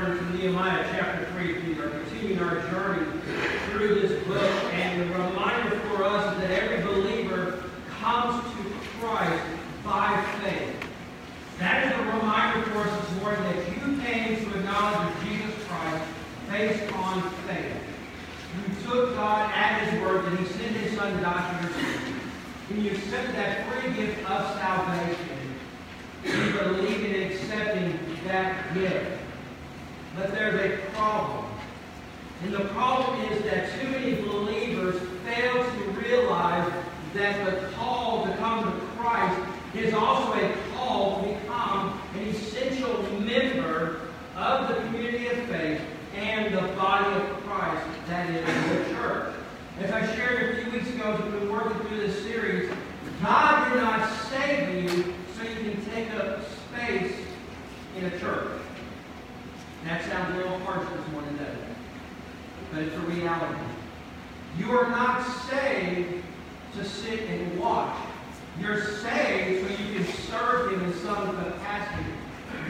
turn to Nehemiah chapter 3. We are continuing our journey through this book. And the reminder for us is that every believer comes to Christ by faith. That is a reminder for us this morning that you came to acknowledge Jesus Christ based on faith. You took God at His word that He sent His Son to die for your sins. When you accepted that free gift of salvation, you believe in accepting that gift. But there's a problem. And the problem is that too many believers fail to realize that the call to come to Christ is also a call to become an essential member of the community of faith and the body of Christ, that is the church. As I shared a few weeks ago as we've been working through this series, God did not save you so you can take up space in a church. That sounds a little harsh this morning, doesn't it? But it's a reality. You are not saved to sit and watch. You're saved so you can serve Him in some capacity.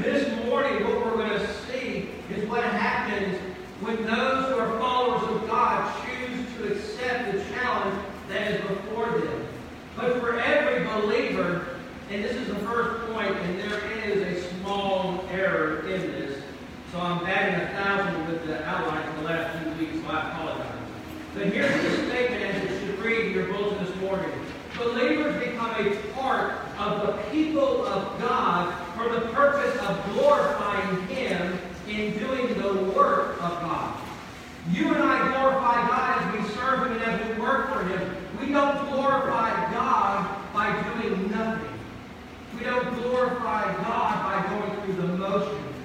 This morning, what we're going to see is what happens when those who are followers of God choose to accept the challenge that is before them. But for every believer, and this is the first point, and there is a small error in this. So I'm batting a thousand with the outline for the last two weeks, so I apologize. But here's the statement as it should read in your bulletin this morning. Believers become a part of the people of God for the purpose of glorifying Him in doing the work of God. You and I glorify God as we serve Him and as we work for Him. We don't glorify God by doing nothing. We don't glorify God by going through the motions.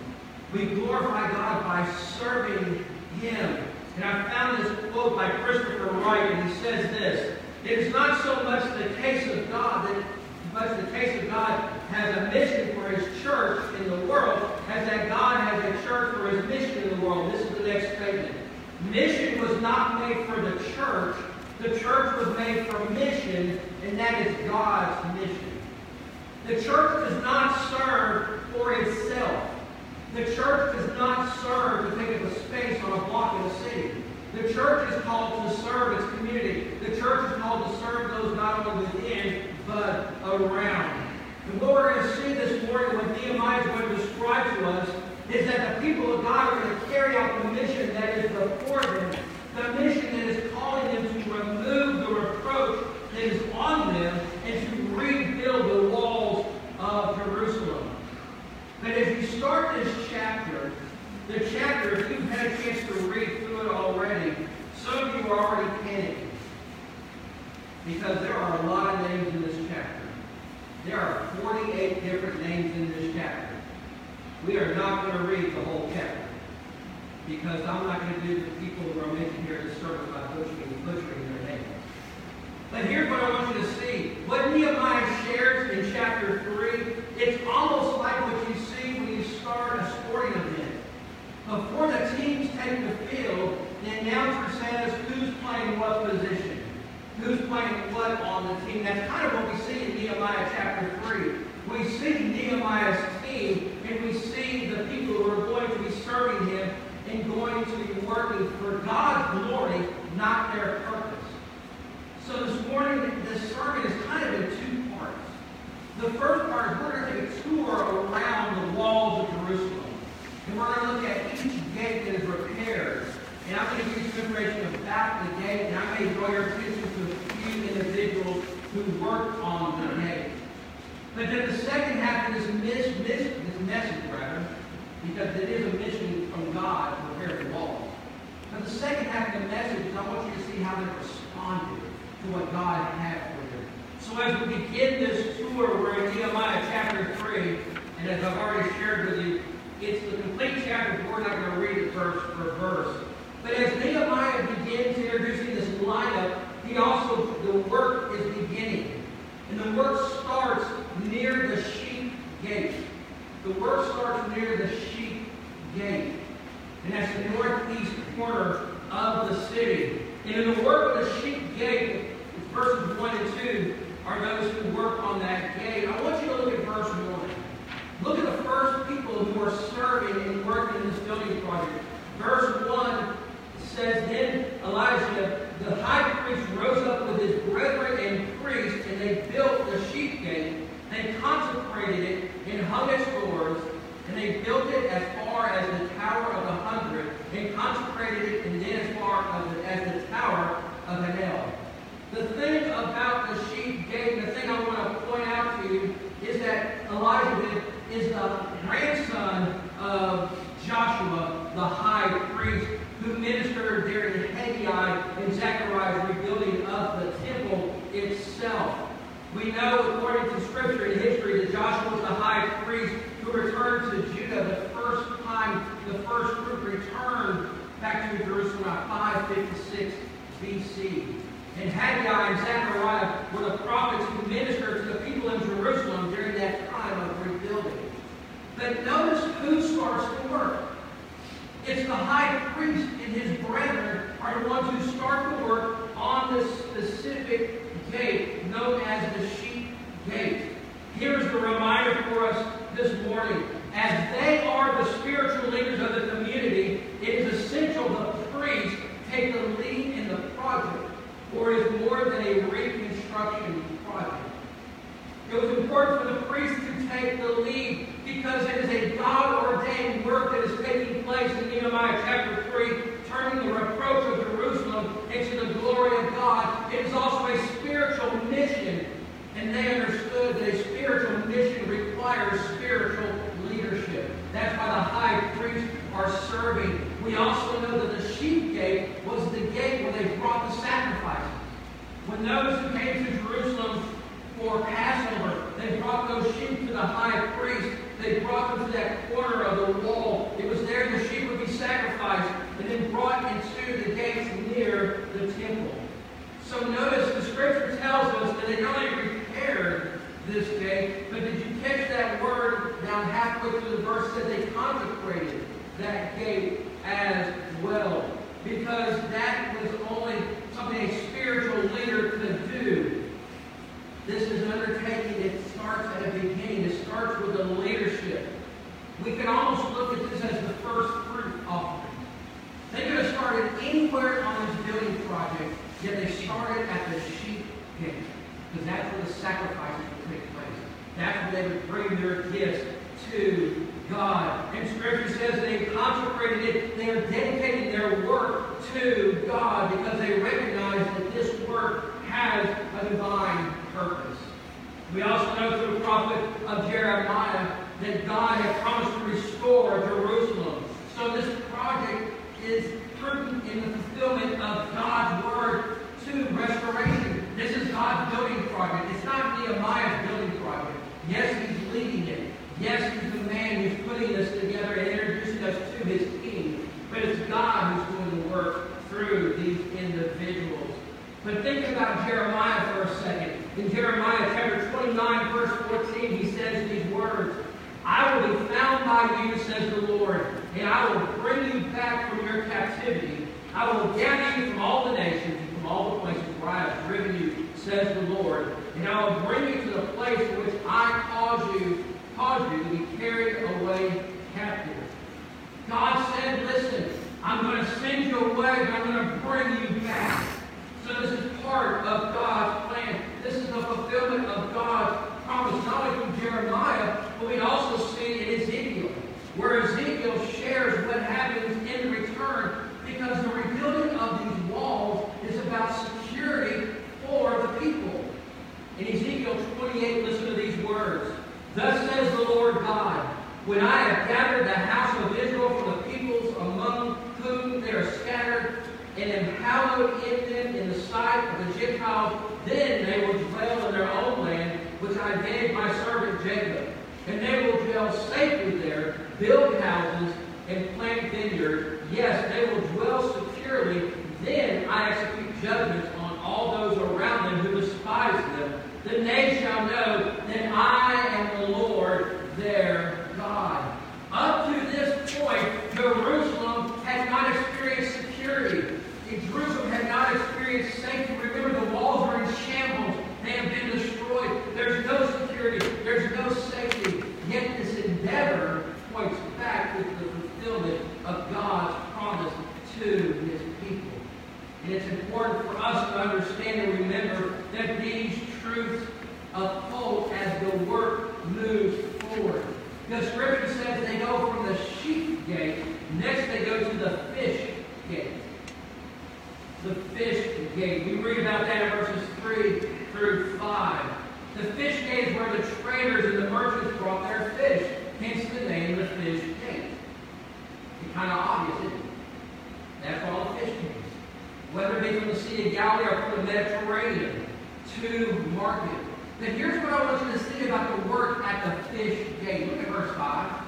We glorify God by serving Him. And I found this quote by Christopher Wright, and he says this. It is not so much the case of God that much the case of God has a mission for his church in the world as that God has a church for his mission in the world. This is the next statement. Mission was not made for the church. The church was made for mission, and that is God's mission. The church does not serve for itself. The church does not serve to take up a space on a block in a city. The church is called to serve its community. The church is called to serve those not only within, but around. And what we're going to see this morning, what Nehemiah is going to describe to us, is that the people of God are going to carry out the mission that is before them, the mission that is calling them to remove the reproach that is on them and to rebuild the walls of Jerusalem. But as you start this chapter, the chapter, if you've had a chance to read through it already, some of you are already panicking. Because there are a lot of names in this chapter. There are 48 different names in this chapter. We are not going to read the whole chapter. Because I'm not going to do the people who are mentioned here in the service by butchering, butchering their names. But here's what I want you to see. What Nehemiah shares in chapter 3, it's almost like what you see when you start a sporting event. Before the teams take the field, the announcer says who's playing what position, who's playing what on the team. That's kind of what we see in Nehemiah chapter 3. We see Nehemiah's team, and we see the people who are going to be serving him and going to be working for God's glory, not their purpose. So this morning, this sermon is kind of in two parts. The first part is we're going to take a tour around the walls of Jerusalem. And we're going to look at each gate that is repaired. And I'm going to give you some information about the gate, and I may draw your attention to a few individuals who worked on the gate. But then the second half of this, mis- mis- this message, rather, because it is a mission from God to repair the walls. But the second half of the message is I want you to see how they responded to what God had for them. So as we begin this tour, we're in Nehemiah chapter 3, and as I've already shared with you, it's the complete chapter, we're not going to read it verse for verse. But as Nehemiah begins introducing this lineup, he also, the work is beginning. And the work starts near the sheep gate. The work starts near the sheep gate. And that's the northeast corner of the city. And in the work of the sheep gate, verses 1 and 2 are those who work on that gate. I want you to look at verse 1. Look at the first people who are serving and working in this building project. Verse 1 says, Then Elijah, the high priest, rose up with his brethren and priests, and they built the sheep gate. They consecrated it and hung its doors, and they built it as far as the Tower of the Hundred, and consecrated it, and then as far as the, Tower of Hananel. The thing about the sheep gate, the thing I want to point out to you, is that Elijah is the grandson of Joshua, the high priest, who ministered during Haggai and Zechariah's rebuilding of the temple itself. We know, according to scripture and history, that Joshua was the high priest who returned to Judah the first time the first group returned back to Jerusalem at 556 BC. And Haggai and Zechariah were the prophets who ministered to the people in Jerusalem during that time of rebuilding. But notice who starts the work. It's the high priest and his brethren are the ones who start the work on this specific gate known as the sheep gate. Here's the reminder for us this morning. As they are the spiritual leaders of the community, it is essential the priest take the lead in the project, or it is more than a reconstruction project. It was important for the priest to take the lead because it is a God-ordained work that is taking place in Nehemiah chapter 3, turning the reproach of Jerusalem into the glory of God. It is also a spiritual mission, and they understood that a spiritual mission requires spiritual leadership. That's why the high priests are serving. We also know that the sheep gate was the gate where they brought the sacrifices. When those who came to Jerusalem for Passover. They brought those sheep to the high priest. They brought them to that corner of the wall. It was there the sheep would be sacrificed and then brought into the gates near the temple. So notice the scripture tells us that they not only repaired this gate, but did you catch that word through the verse that they consecrated that gate as well? Because that was only something a spiritual leader could do. This is an undertaking that starts at a beginning. It starts with the leadership. We can almost look at this as the first fruit offering. They could have started anywhere on this building project, yet they started at the sheep gate. Because that's where the sacrifices would take place. That's where they would bring their gifts to God. And Scripture says they consecrated it. They are dedicating their work to God because they recognize that this work has a divine purpose. We also know through the prophet of Jeremiah that God had promised to restore Jerusalem. So this project is prudent in the fulfillment of God's word to restoration. This is God's building project. It's not Nehemiah's building project. Yes, he's leading it. Yes, he's the man who's putting this together and introducing us to his team. But it's God who's doing the work through these individuals. But think about Jeremiah for a second. In Jeremiah chapter 29, verse 14, he says these words, I will be found by you, says the Lord, and I will bring you back from your captivity. I will gather you from all the nations and from all the places where I have driven you, says the Lord, and I will bring you to the place in which I caused you, cause you to be carried away captive. God said, listen, I'm going to send you away, but I'm going to bring you back. So this is part of God's plan. This is the fulfillment of God's promise, not only through Jeremiah, but we also see in Ezekiel, where Ezekiel shares what happens in return, because the rebuilding of these walls is about security for the people. In Ezekiel 28, listen to these words. Thus says the Lord God, when I have gathered the house of Israel from the peoples among whom they are scattered, and am hallowed in them in the sight of the Gentiles, then they will dwell in their own land, which I gave my servant Jacob. And they will dwell safely there, build houses, and plant vineyards. Yes, they will dwell securely. Then I execute judgments on all those around them who despise them. Then they shall know that I am the Lord their God. Up to this point, Jerusalem had not experienced security. Jerusalem had not experienced safety. Remember, the walls are in shambles. They have been destroyed. There's no security. There's no safety. Yet this endeavor us to understand and remember that these truths uphold as the work moves forward. The scripture says they go from the sheep gate, next they go to the fish gate. The fish gate. We read about that in verses 3 through 5. The fish gate is where the traders and the merchants brought their fish, hence the name the fish gate. It's kind of obvious, isn't it? That's all the fish gates. Whether it be from the Sea of Galilee or from the Mediterranean to market. Then here's what I want you to see about the work at the fish gate. Look at verse 5.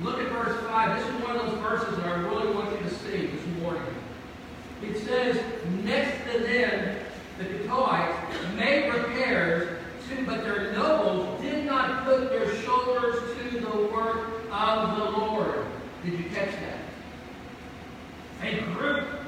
Look at verse 5. This is one of those verses that I really want you to see this morning. It says, Next to them, the Tekoites made repairs to, but their nobles did not put their shoulders to the work of the Lord. Did you catch that? A group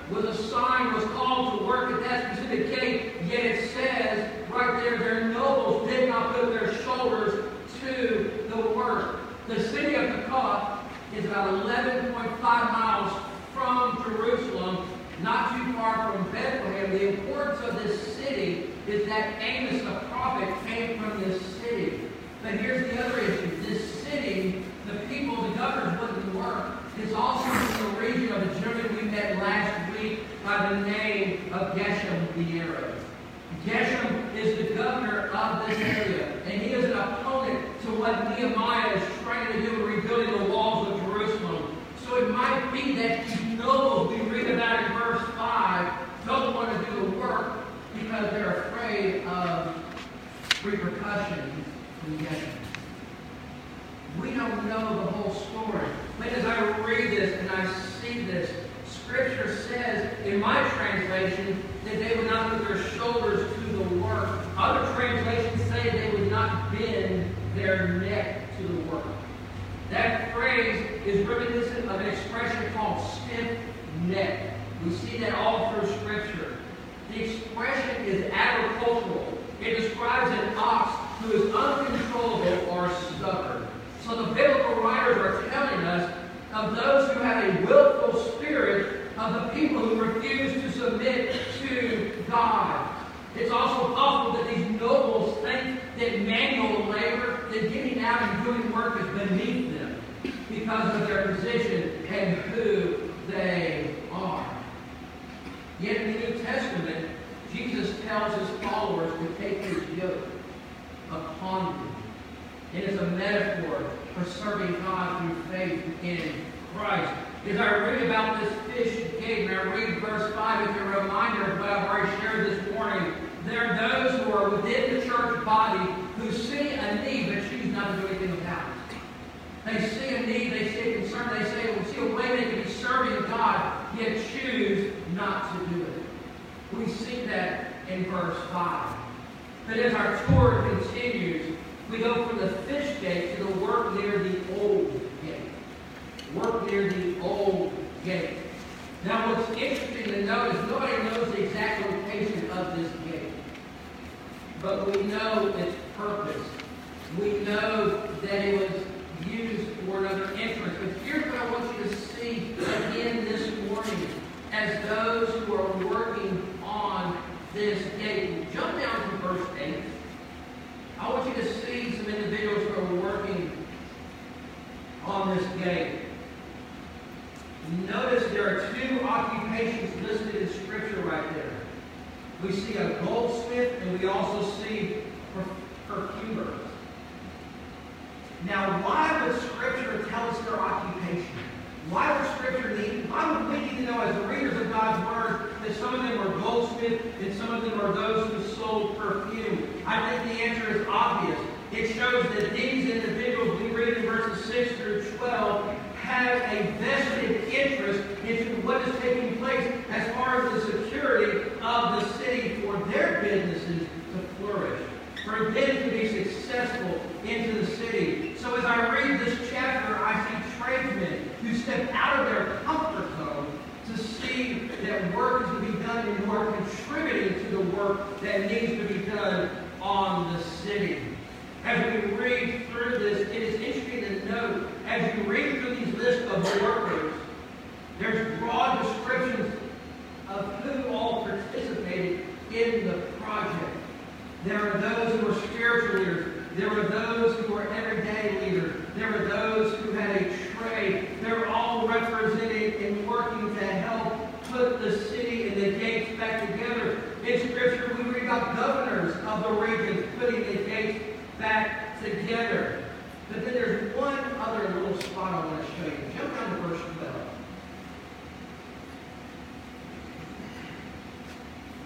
was called to work at that specific gate, yet it says right there, their nobles did not put their shoulders to the work. The city of Tekoa is about 11.5 miles from Jerusalem, not too far from Bethlehem. The importance of this city is that Amos the prophet came from this city. But here's the other issue. This city, the people, the governors wouldn't work. It's also in the region of the gentleman we met last week by the name of Geshem the Arab. Geshem is the governor of this area, and he is an opponent to what Nehemiah is trying to do in rebuilding the walls of Jerusalem. So it might be that these nobles we read about in verse 5 don't want to do the work because they're afraid of Geshem. We don't know the whole story. But as I read this and I see this, Scripture says in my translation that they would not put their shoulders to the work. Other translations say they would not bend their neck to the work. That phrase is reminiscent of an expression called stiff neck. We see that all through Scripture. The expression is agricultural. It describes an ox who is uncontrollable or stubborn. So the biblical writers are telling us of those who have a willful spirit of the people who refuse to submit to God. It's also possible that these nobles think that manual labor, that getting out and doing work is beneath them because of their position and who they are. Yet in the New Testament, Jesus tells his followers to take his yoke upon them. It is a metaphor for serving God through faith in Christ. As I read about this fish gate, and I read verse 5, it's a reminder of what I've already shared this morning. There are those who are within the church body who see a need but choose not to do anything about it. They see a need, they see a concern, they say, we see a way they can be serving God, yet choose not to do it. We see that in verse 5. But as our tour continues, we go from the fish gate to the work near the old gate. Work near the old gate. Now, what's interesting to note is nobody knows the exact location of this gate. But we know its purpose. We know that it was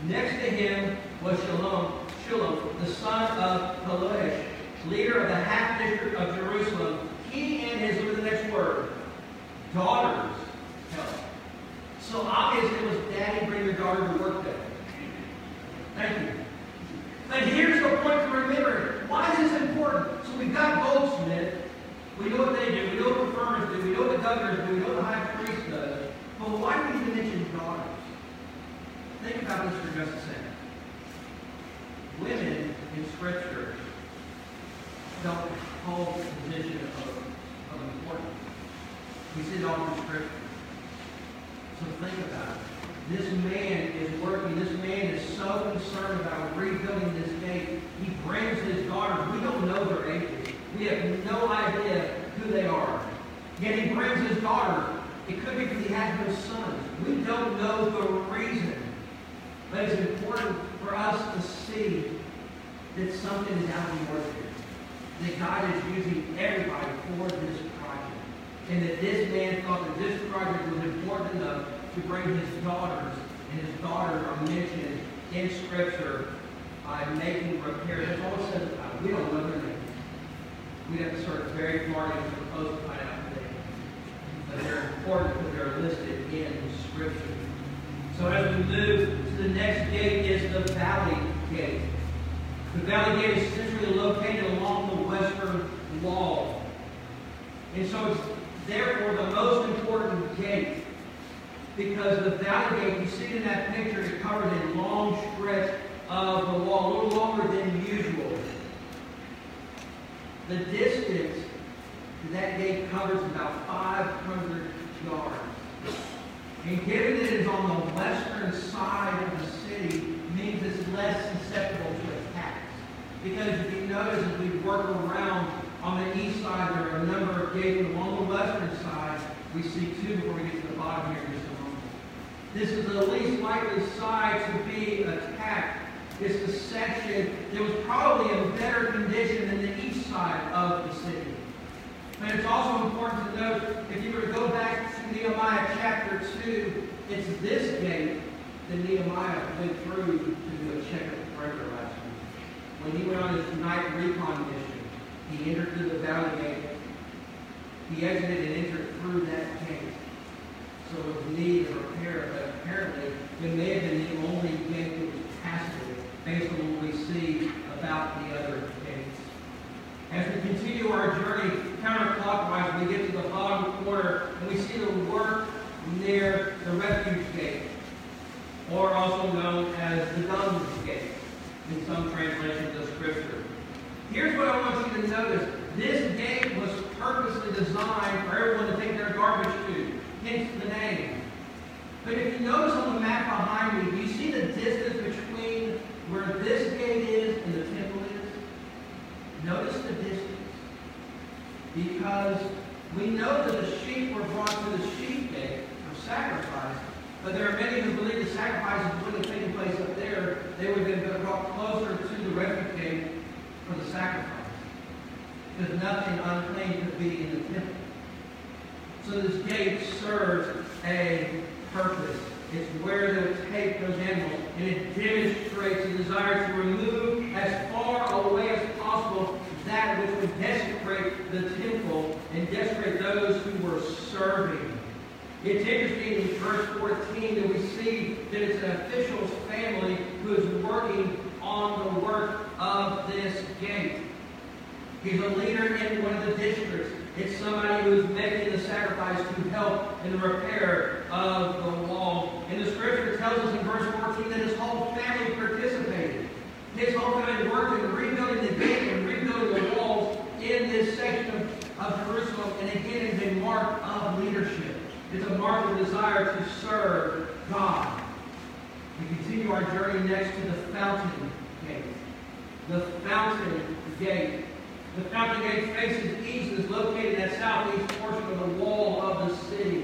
Next to him was Shalom, Shalom, the son of Peloesh, leader of the half district of Jerusalem. He and his, look at the next word, daughters. So obviously it was daddy bring your daughter to work day. Thank you. But here's the point to remember. Why is this important? So we've got Goldsmith. We know what they do. We know what the firmers do. We know what the governors do. We know what the high priest does. But why do we even mention daughters? Think about this for just a second. Women in Scripture don't hold the position of, of importance. We see it all in Scripture. So think about it. This man is working. This man is so concerned about rebuilding this gate. He brings his daughters. We don't know their ages. We have no idea who they are. Yet he brings his daughters. It could be because he has no sons. We don't know the reason. But it's important for us to see that something is out of the ordinary. That God is using everybody for this project. And that this man thought that this project was important enough to bring his daughters, and his daughters are mentioned in Scripture by making repairs. Says. We don't know their. We'd have to search very far into the post to find out today. But they're important because they're listed in Scripture. So as we move to the next gate is the Valley Gate. The Valley Gate is centrally located along the western wall. And so it's therefore the most important gate because the Valley Gate, you see in that picture, is covered in long stretch of the wall, a little longer than usual. The distance to that gate covers about 500 yards. And given that it is on the western side of the city, means it's less susceptible to attacks. Because if you notice, as we work around on the east side, there are a number of gates. Along the western side, we see two before we get to the bottom here in just a moment. This is the least likely side to be attacked. It's the section that was probably in better condition than the east side of the city. And it's also important to note, if you were to go back to Nehemiah chapter 2, it's this gate that Nehemiah went through to do a check of the last week. When he went on his night recon mission, he entered through the valley gate. He exited and entered through that gate. So it need of repair, but apparently it may have been the only gate that was passable based on what we see about the other gates. As we continue our journey counterclockwise, we get to the bottom corner and we see the work near the refuse gate, or also known as the Dun's gate in some translations of Scripture. Here's what I want you to notice. This gate was purposely designed for everyone to take their garbage to, hence the name. But if you notice on the map behind me, do you see the distance between where this gate is and the temple is? Notice the distance. Because we know that the sheep were brought to the sheep gate for sacrifice, but there are many who believe the sacrifices wouldn't have taken place up there. They would have been brought closer to the refuse gate for the sacrifice. Because nothing unclean could be in the temple. So this gate serves a purpose. It's where they would take those animals, and it demonstrates a desire to remove as far away as possible that which would desecrate the temple and desecrate those who were serving. It's interesting in verse 14 that we see that it's an official's family who is working on the work of this gate. He's a leader in one of the districts. It's somebody who's making the sacrifice to help in the repair of the wall. And the scripture tells us in verse 14 that his whole family participated. Worked in rebuilding the gate and rebuilding the walls in this section of, Jerusalem. And again, it's a mark of leadership. It's a mark of desire to serve God. We continue our journey next to the fountain gate. The fountain gate. The fountain gate faces east and is located that southeast portion of the wall of the city.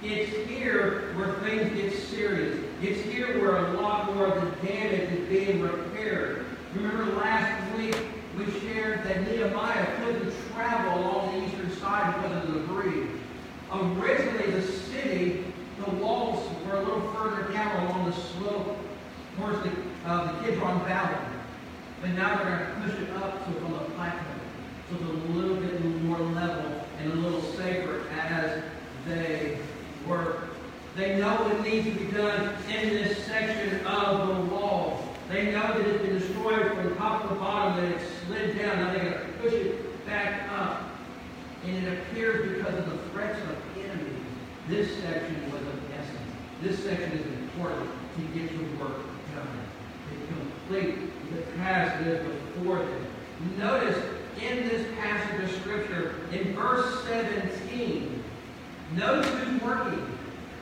It's here where things get serious. It's here where a lot more of the damage is being repaired. Remember last week we shared that Nehemiah couldn't travel along the eastern side because of the debris. Originally, the city, the walls were a little further down along the slope towards the, uh, the Kidron Valley. But now they're going to push it up to from the plateau. So it's a little bit more level and a little safer as they work. They know what needs to be done in this section of the wall. They know that it's been destroyed from top to bottom, that it's slid down. Now they're going to push it back up. And it appears because of the threats of enemies, this section was of essence. This section is important to get your work done. To complete the task that is before them. Notice in this passage of Scripture, in verse 17, notice who's working.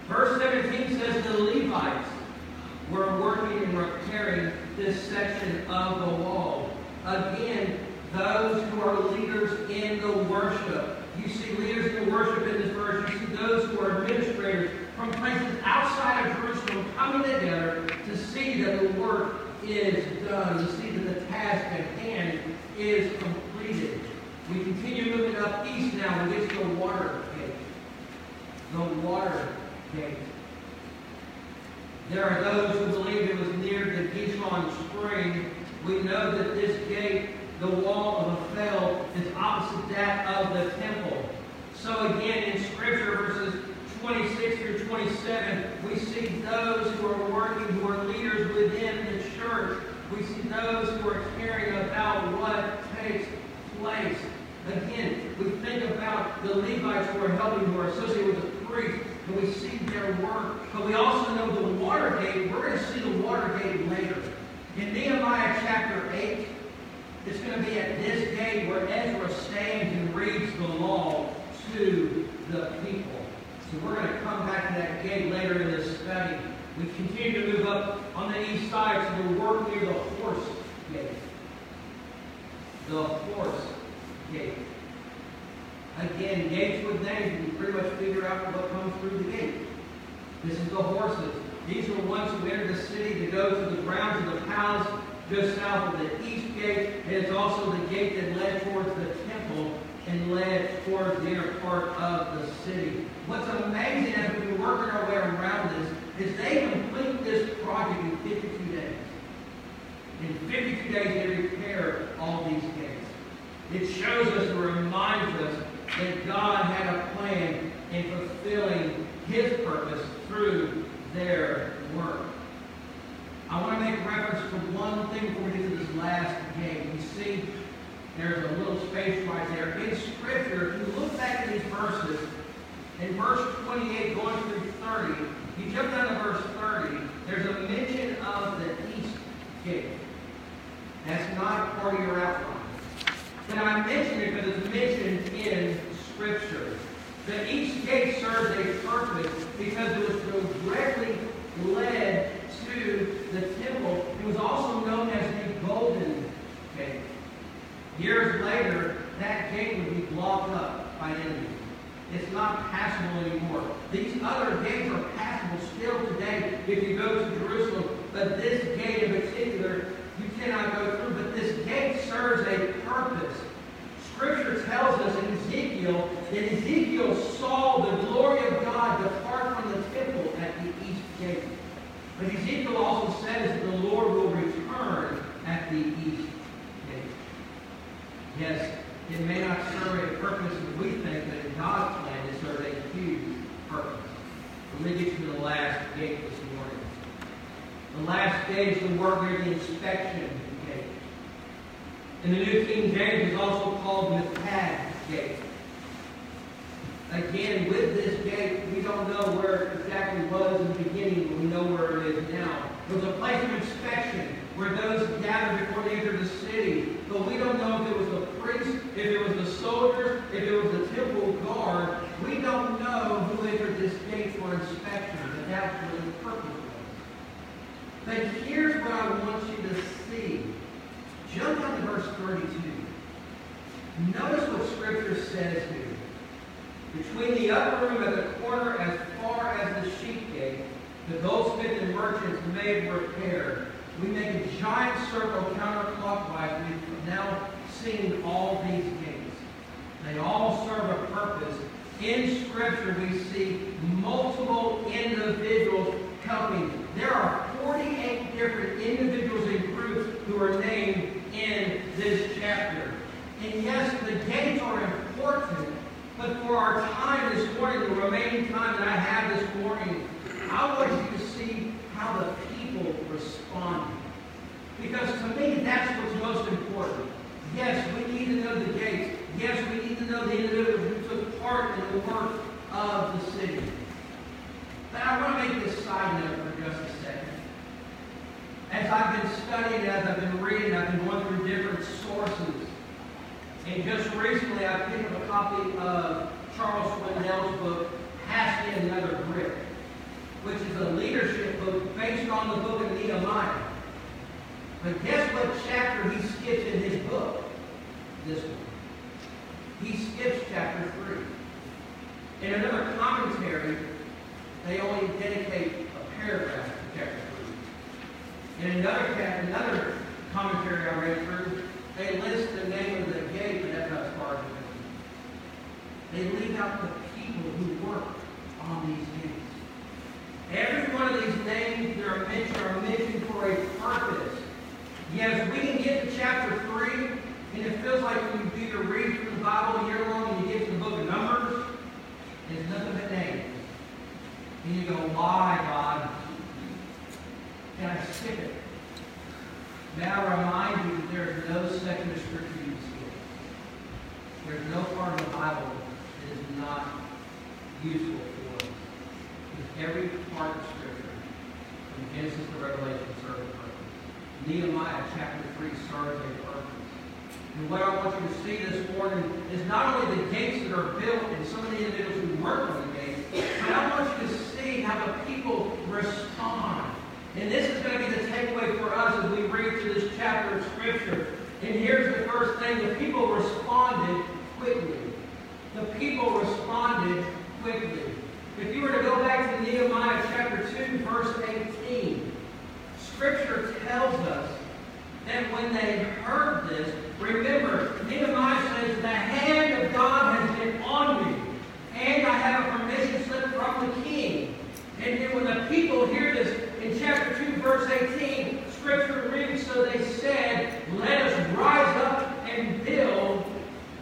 Verse 17 says the Levites were working and repairing this section of the wall. Again, those who are leaders in the worship. You see leaders in the worship in this verse. You see those who are administrators from places outside of Jerusalem coming together to see that the work is done, to see that the task at hand is completed. We continue moving up east now. We get to the water gate. The water gate. There are those who believe it was near the Gihon spring. We know that this gate, the wall of Ophel, is opposite that of the temple. So again, in Scripture, verses 26 through 27, we see those who are working, who are leaders within the church. We see those who are caring about what takes place. Again, we think about the Levites who are helping, who are associated with the priests, and we see their work. But we also know the water gate. We're going to see the water gate later. In Nehemiah chapter 8, it's going to be at this gate where Ezra stands and reads the law to the people. So we're going to come back to that gate later in this study. We continue to move up on the east side to the work near the horse gate. The horse gate. Again, gates with names, you pretty much figure out what comes through the gate. This is the horses. These the ones who entered the city to go to the grounds of the palace just south of the east gate. It's also the gate that led towards the and led towards the inner part of the city. What's amazing as been working our way around this is they complete this project in 52 days. In 52 days, they repair all these gates. It shows us and reminds us that God had a plan in fulfilling His purpose through their work. I want to make reference to one thing before we get to this last gate. You see, there's a little space right there. In Scripture, if you look back at these verses, in verse 28 going through 30, you jump down to verse 30, there's a mention of the east gate. That's not part of your outline. But I mention it because it's mentioned in Scripture. The east gate serves a purpose because it was directly led to the temple. It was also known as the Golden Gate. Years later, that gate would be blocked up by enemies. It's not passable anymore. These other gates are passable still today if you go to Jerusalem. But this gate in particular, you cannot go through. But this gate serves a purpose. Scripture tells us in Ezekiel that Ezekiel saw the glory of God depart from the temple at the east gate. But Ezekiel also says that the Lord will return at the east. Yes, it may not serve a purpose that we think, but in God's plan it serves a huge purpose. Let me get to the last gate this morning. The last gate is the word the inspection gate. And the New King James, is also called the Pad Gate. Again, with this gate, we don't know where it exactly was in the beginning, but we know where it is now. It was a place of inspection where those gathered before they entered the city. But we don't know if it was the if it was the soldiers, if it was the temple guard. We don't know who entered this gate for inspection, but that's what the purpose. But here's what I want you to see. Jump down to verse 32. Notice what Scripture says here. Between the upper room at the corner as far as the sheep gate, the goldsmith and merchants made repair. We make a giant circle counterclockwise. We've now seen all these gates. They all serve a purpose. In Scripture, we see multiple individuals coming. There are 48 different individuals and groups who are named in this chapter. And yes, the gates are important, but for our time this morning, the remaining time that I have this morning, I want you to see how the people responded. Because to me, that's what's most important. Yes, we need to know the gates. Yes, we need to know the individuals who took part in the work of the city. But I want to make this side note for just a second. As I've been studying, as I've been reading, I've been going through different sources. And just recently, I picked up a copy of Charles Swindoll's book, Passing Another Grip, which is a leadership book based on the book of Nehemiah. But guess what chapter he skips in? This one. He skips chapter 3. In another commentary, they only dedicate a paragraph to chapter 3. In another, another commentary I read through, they list the name of the gate, but that's not as far as it goes. They leave out the people who work on these gates. Every one of these names that are mentioned are mentioned for a purpose. Yes, we can get to chapter 3, and it feels like when you do your read through the Bible year long and you get to the book of Numbers, there's nothing but names. And you go, why, God? Can I skip it? May I remind you that there is no section of Scripture you can skip. There's no part of the Bible that is not useful for us. Because every part of Scripture, from Genesis to Revelation, serves a purpose. Nehemiah chapter 3 serves a purpose. And what I want you to see this morning is not only the gates that are built and some of the individuals who work on the gates, but I want you to see how the people respond. And this is going to be the takeaway for us as we read through this chapter of Scripture. And here's the first thing. The people responded quickly. The people responded quickly. If you were to go back to Nehemiah chapter 2, verse 18, Scripture tells us that when they heard this, remember, Nehemiah says, The hand of God has been on me, and I have a permission slip from the king. And then when the people hear this, in chapter 2, verse 18, Scripture reads, So they said, Let us rise up and build.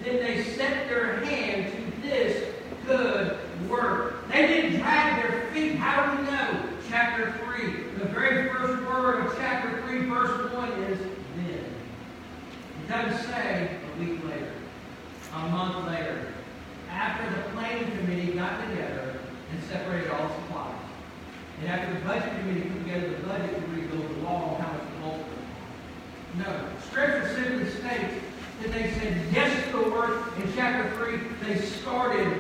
Then they set their hand to this good work. They didn't drag their feet. How do we know? Chapter 3. The very first word of chapter 3, verse 1 is then. It doesn't say a week later, a month later, after the planning committee got together and separated all supplies. And after the budget committee put together the budget to rebuild the wall, how much the wall No. Scripture simply states that they said yes to the work. In chapter 3, they started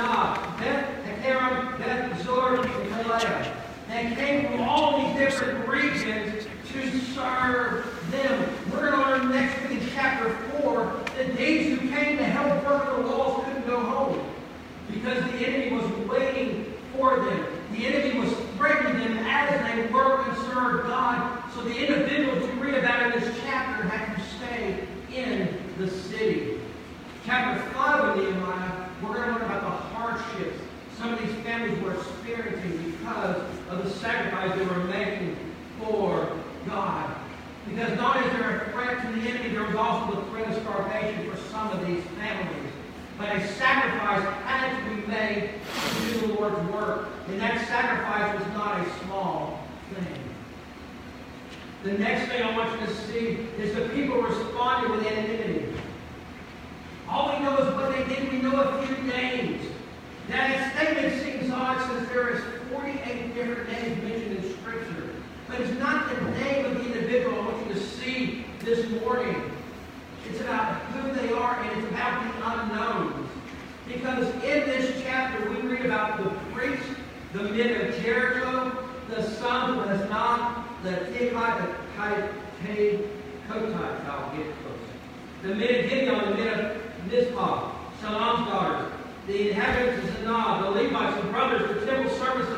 Kanab, Beth Haran, Beth Zur, and Keilah. They came from all these different regions to serve them. We're going to learn next week in chapter 4 that days who came to help work the walls couldn't go home because the enemy sacrifice they were making for God. Because not as there a threat to the enemy, there was also the threat of starvation for some of these families. But a sacrifice had to be made to do the Lord's work. And that sacrifice was not a small thing. The next thing I want you to see is the people responded with anonymity. All we know is what they did. We know a few names. Now, that statement seems odd since there is 48 different names mentioned in Scripture. But it's not the name of the individual I want you to see this morning. It's about who they are and it's about the unknowns. Because in this chapter, we read about the priests, the men of Jericho, the sons of Hassenaah, the Tichai, the Kai, I'll get close. The men of Gibeon, the men of Mizpah, Shallum's daughters, the inhabitants of Zanoah, the Levites, the brothers, the temple servants,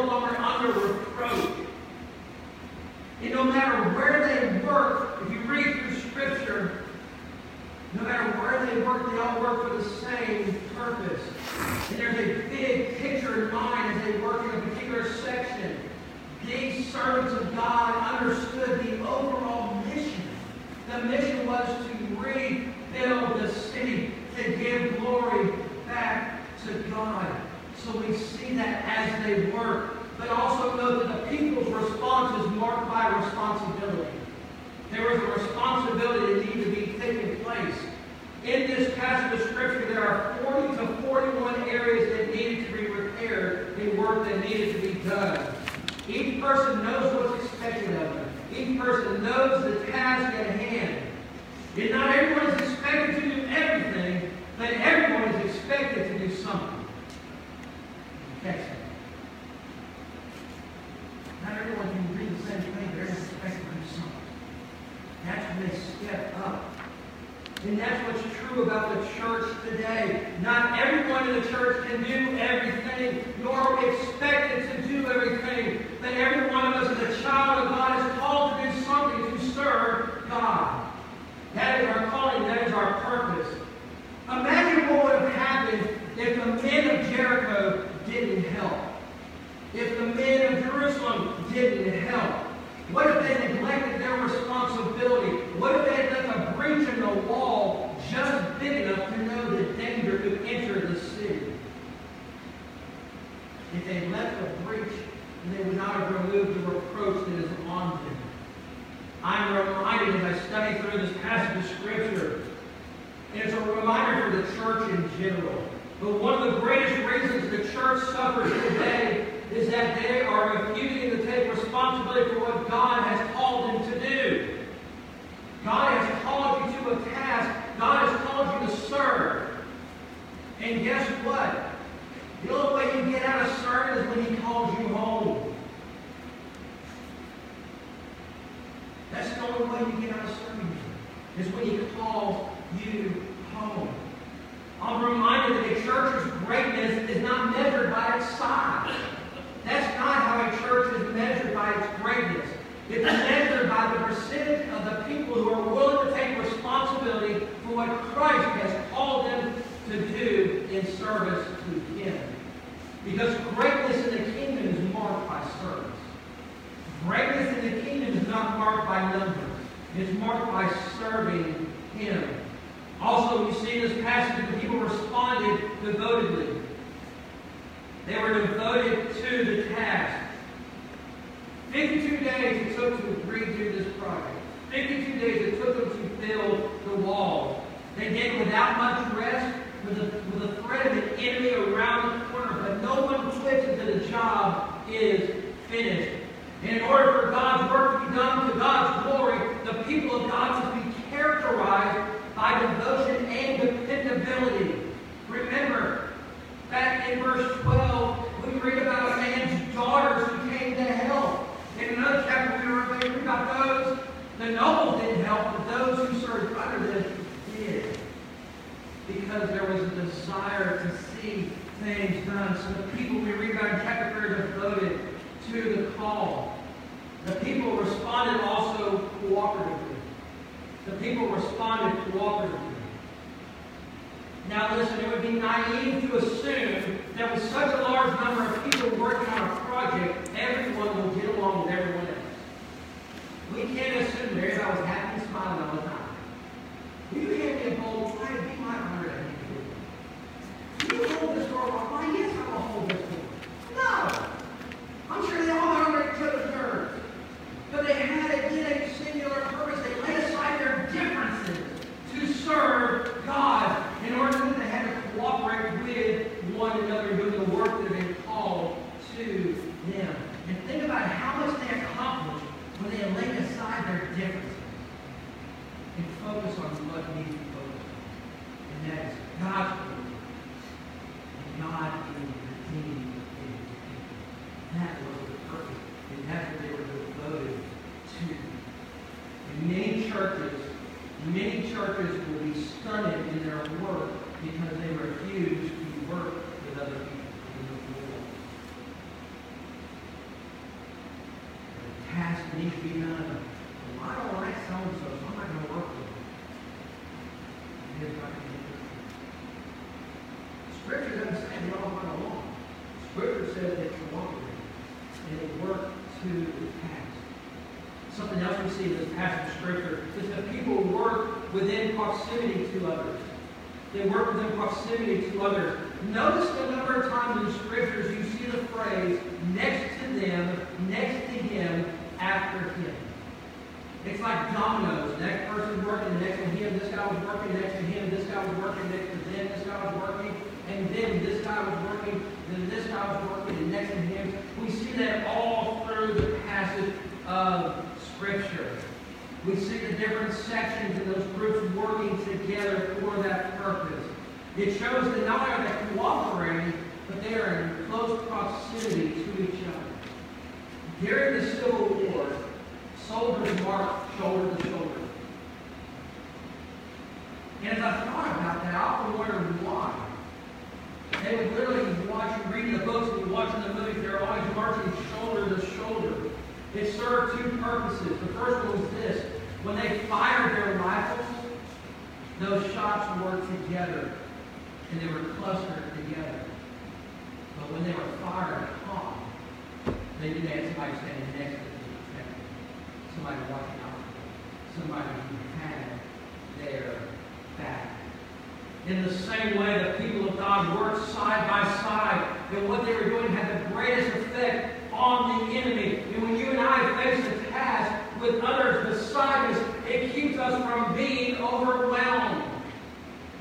no longer under reproach. And no matter where they work, if you read through Scripture, no matter where they work, they all work for the same purpose. And there's a big picture in mind as they work in a particular section. These servants of God understood the overall mission. The mission was to rebuild the city, to give glory back to God. So we see that as they work. But also know that the people's response is marked by responsibility. There was a responsibility that needed to be taking place. In this passage of Scripture, there are 40 to 41 areas that needed to be repaired in work that needed to be done. Each person knows what's expected of them. Each person knows the task at hand. And not everyone is expected to do everything, but everyone is expected to do something. Catch that. Not everyone can read the same thing, but everyone's expected to do something. That's when they step up. And that's what's true about the church today. Not everyone in the church can do everything, nor are we expected to do everything. But every one of us as a child of God is called to do something to serve God. That is our calling, that is our purpose. Imagine what would have happened if the men of Jericho didn't help. If the men of Jerusalem didn't help. What if they neglected their responsibility? What if they left a breach in the wall just big enough to know the danger could enter the city? If they left a breach, they would not have removed the reproach that is on them. I'm reminded as I study through this passage of Scripture, and it's a reminder for the church in general. But one of the greatest reasons the church suffers today is that they are refusing to take responsibility for what God has called them to do. God has called you to a task. God has called you to serve. And guess what? The only way you get out of serving is when He calls you home. That's the only way you get out of serving is when He calls you home. I'm reminded that a church's greatness is not measured by its size. That's not how a church is measured by its greatness. It's measured by the percentage of the people who are willing to take responsibility for what Christ has called them to do in service to Him. Because greatness in the kingdom is marked by service. Greatness in the kingdom is not marked by numbers. It's marked by serving Him. Also, we see in this passage that the people responded devotedly. They were devoted to the task. 52 days it took to redo this project. 52 days it took them to build the wall. They did it without much rest, with the, with the threat of an enemy around the corner, but no one quits until the job is finished. And in order for God's work to be done to God's glory, the people of God must be characterized by devotion and dependability. Remember, back in verse 12, we read about a man's daughters who came to help. In another chapter, we read about those, the nobles didn't help, but those who served under them did. Because there was a desire to see things done. So the people we read about in chapter 3 devoted to the call. The people responded also cooperatively. The people responded cooperatively. Now listen, it would be naive to assume that with such a large number of people working on a project, everyone will get along with everyone else. We can't assume that everybody was happy and smiling all the time. You can't be bold, try to be my hundred and You hold this door, why yes, I will hold this door. No! I'm sure they all under each other's nerves. But they had again a singular purpose. They laid aside their differences to serve God. In order that, they had to cooperate with one another doing the work that had been called to them. And think about how much they accomplished when they laid aside their differences and focus on what needs to be focused on. And that is God's glory. And God in redeeming His people. That was the purpose. And that's what they were devoted to churches, many churches will be stunted in their work because they refuse to work with other people in the world. The task needs to be done. Well, I don't like so-and-so, so I'm not going to work with them. Here's what I can do. Scripture doesn't say we all run along. Scripture says that you walk with it, and it work to the task. Something else we see in this passage of Scripture is that people work within proximity to others. They work within proximity to others. Notice the number of times in Scriptures you see the phrase next to them, next to him, after him. It's like dominoes. The next person's working next to him, this guy was working next to him, this guy was working next to them, this guy was working, and then this guy was working, then this guy was working, and next to him. We see that all through the passage of Scripture. We see the different sections and those groups working together for that purpose. It shows that not only are they cooperating, but they are in close proximity to each other. During the Civil War, soldiers marched shoulder to shoulder. And as I thought about that, I often wondered why. They would literally watch, reading the books and watching the movies, they're always marching shoulder to shoulder. It served two purposes. The first one was this. When they fired their rifles, those shots were together, and they were clustered together. But when they were fired hot, they they had somebody standing next to them. Somebody watching out. Somebody who had their back. In the same way, the people of God worked side by side, and what they were doing had the greatest effect on the enemy. And when you and I face a task with others beside us, it keeps us from being overwhelmed.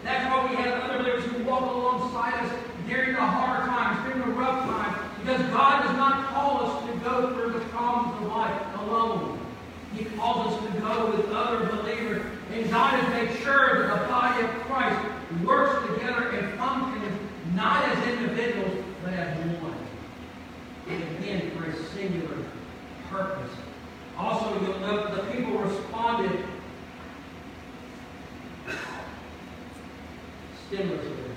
That's why we have other believers who walk alongside us during the hard times, during the rough times, because God does not call us to go through the problems of life alone. He calls us to go with other believers. And God has made sure that the body of Christ works together and functions not as individuals, but as one. And again, for a singular purpose. Also, you'll note the people responded stimulatively.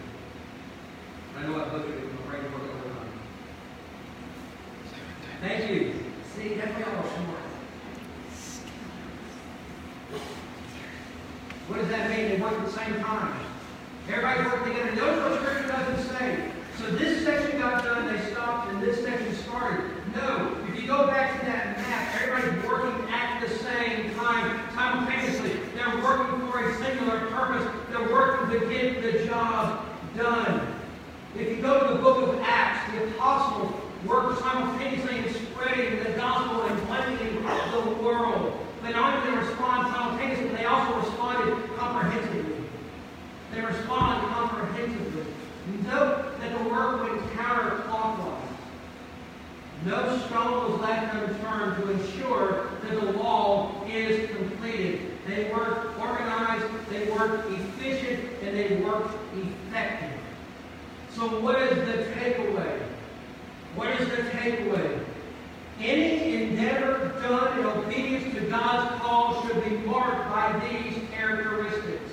I know I butchered it the brain work. Thank you. See, that's y'all smart. What does that mean? They work at the same time. Everybody work together. Notice what Scripture doesn't say. So this section got done, they stopped, and this section started. No. If you go back to that map, everybody's working at the same time, simultaneously. They're working for a singular purpose. They're working to get the job done. If you go to the book of Acts, the apostles worked simultaneously in spreading the gospel and blessing the world. They not only did they respond simultaneously, but they also responded comprehensively. They responded comprehensively. Note that the work went counterclockwise. No stone was left unturned to ensure that the wall is completed. They worked organized, they worked efficient, and they worked effective. So what is the takeaway? What is the takeaway? Any endeavor done in obedience to God's call should be marked by these characteristics.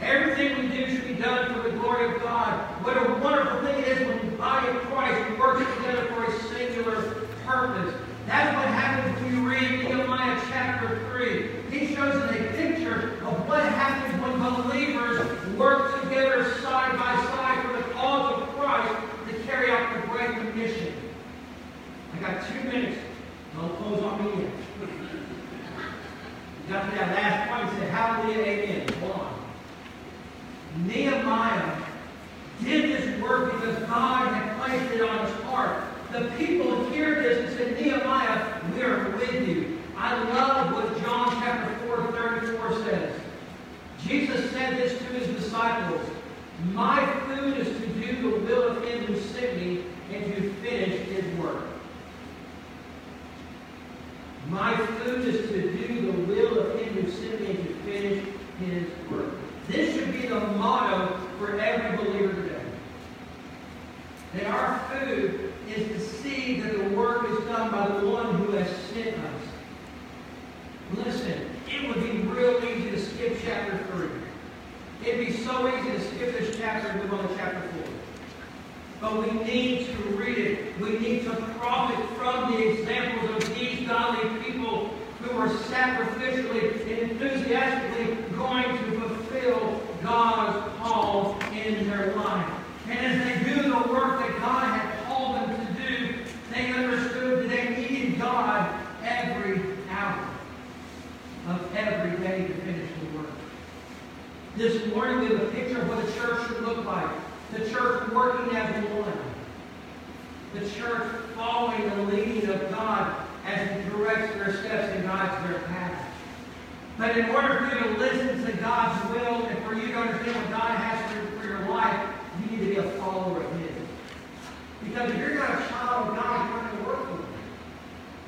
Everything we do should be done for the glory of God. What a wonderful thing it is when the body of Christ works together for a singular purpose. That's what happens when you read Nehemiah chapter 3. He shows us a picture of what happens when believers work together side by side for the cause of Christ to carry out the great commission. I got two minutes. Don't close on me yet. You got to that last point and say, Hallelujah, amen. Hold on. Nehemiah did this work because God had placed it on his heart. The people this and say, Nehemiah, we are with you. I love what John chapter 4, 34 says. Jesus said this to his disciples. My food is to do the will of him who sent me and to finish his work. My food is to do the will of him who sent me and to finish his work. This should be the motto for every believer today. That our food is to see that the work is done by the one who has sent us. Listen, it would be real chapter 3. It'd be so easy to skip this chapter and move on to chapter 4. But we need to read it. We need to profit from the examples of these godly people who are sacrificially and enthusiastically going to fulfill God's call in their life. And as they do the work that God had called them to do, they understood that they needed God every hour of every day to finish the work. This morning we have a picture of what the church should look like. The church working as one. The church following the leading of God as He directs their steps and guides their path. But in order for you to listen to God's will and for you to understand what God has for, for your life, you need to be a follower of His. Because if you're not a child of God, you're not going to work with Him.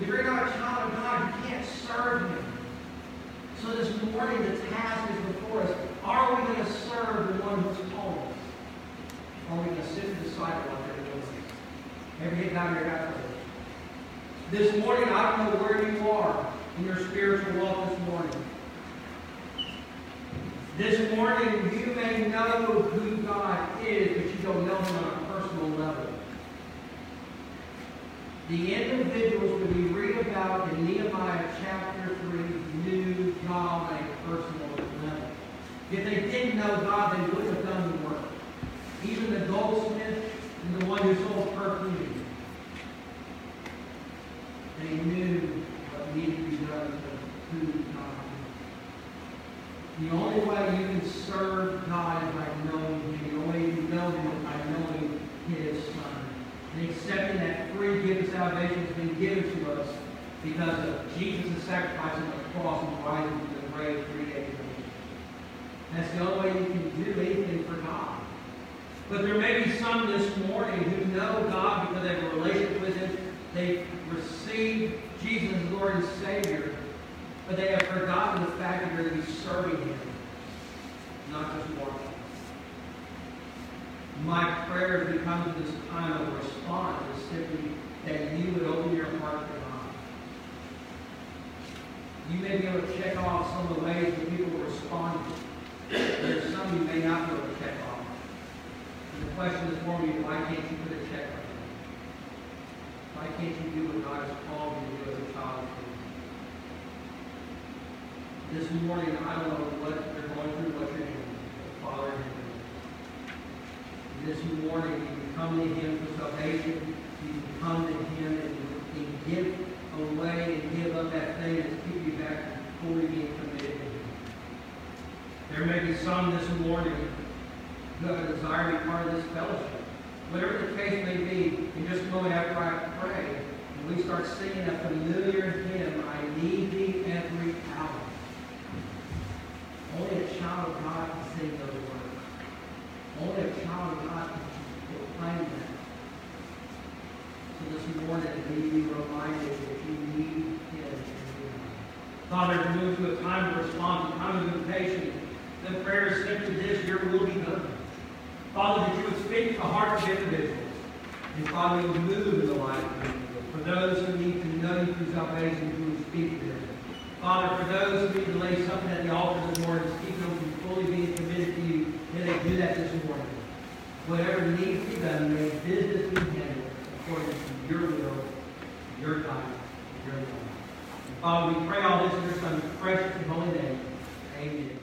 If you're not a child of God, you can't serve Him. So this morning, the task is before us. Are we going to serve the one who's called us? Or are we going to sit and decide what they're doing? This morning, I don't know where you are in your spiritual walk this morning. This morning, you may know who God is, but you don't know Him on a personal level. The individuals that we read about in Nehemiah chapter 3 knew God on a personal level. If they didn't know God, they wouldn't have done the work. Even the goldsmith and the one who sold perfume. They knew what needed to be done to who God is. The only way you can serve God is by knowing Him. The only way you know Him by knowing His Son. And accepting that free gift of salvation has been given to us because of Jesus' sacrifice on the cross and rising from the grave three days later. That's the only way you can do anything for God. But there may be some this morning who know God because they have a relationship with Him. They've received Jesus as Lord and Savior, but they have forgotten the fact that they're going to be serving Him, not just watching. My prayer to this time of response is simply that you would open your heart to God. You may be able to check off some of the ways that people respond. There's some you may not be able to check off. And the question is for me, why can't you put a check on? Why can't you do what God has called you to do as a child of? This morning, I don't know what you're going through, what you're doing. Father, in heaven, this morning, you can come to Him for salvation. You can come to Him and, and give away and give up that thing that's keeping you back from fully being committed to Him. There may be some this morning who have a desire to be part of this fellowship. Whatever the case may be, in just moment after I pray, and we start singing a familiar hymn, I need thee every hour. Only a child of God can sing those words. Only a child of God can proclaim that. So this morning, may you be reminded that you need Him in your life. Father, to move to time of response, a time of invitation, the prayer is simply this, your will be done. Father, that you would speak to the hearts of individuals. And Father, you would move in the life of individuals. For those who need to know you through salvation, you would speak to them. Father, for those who need to lay something at the altar this morning, speak them from fully being committed to you, may they do that this morning. Whatever needs to be done, may business be handled according to your will, your time, your love. Father, we pray all this in your Son's precious and holy name. Amen.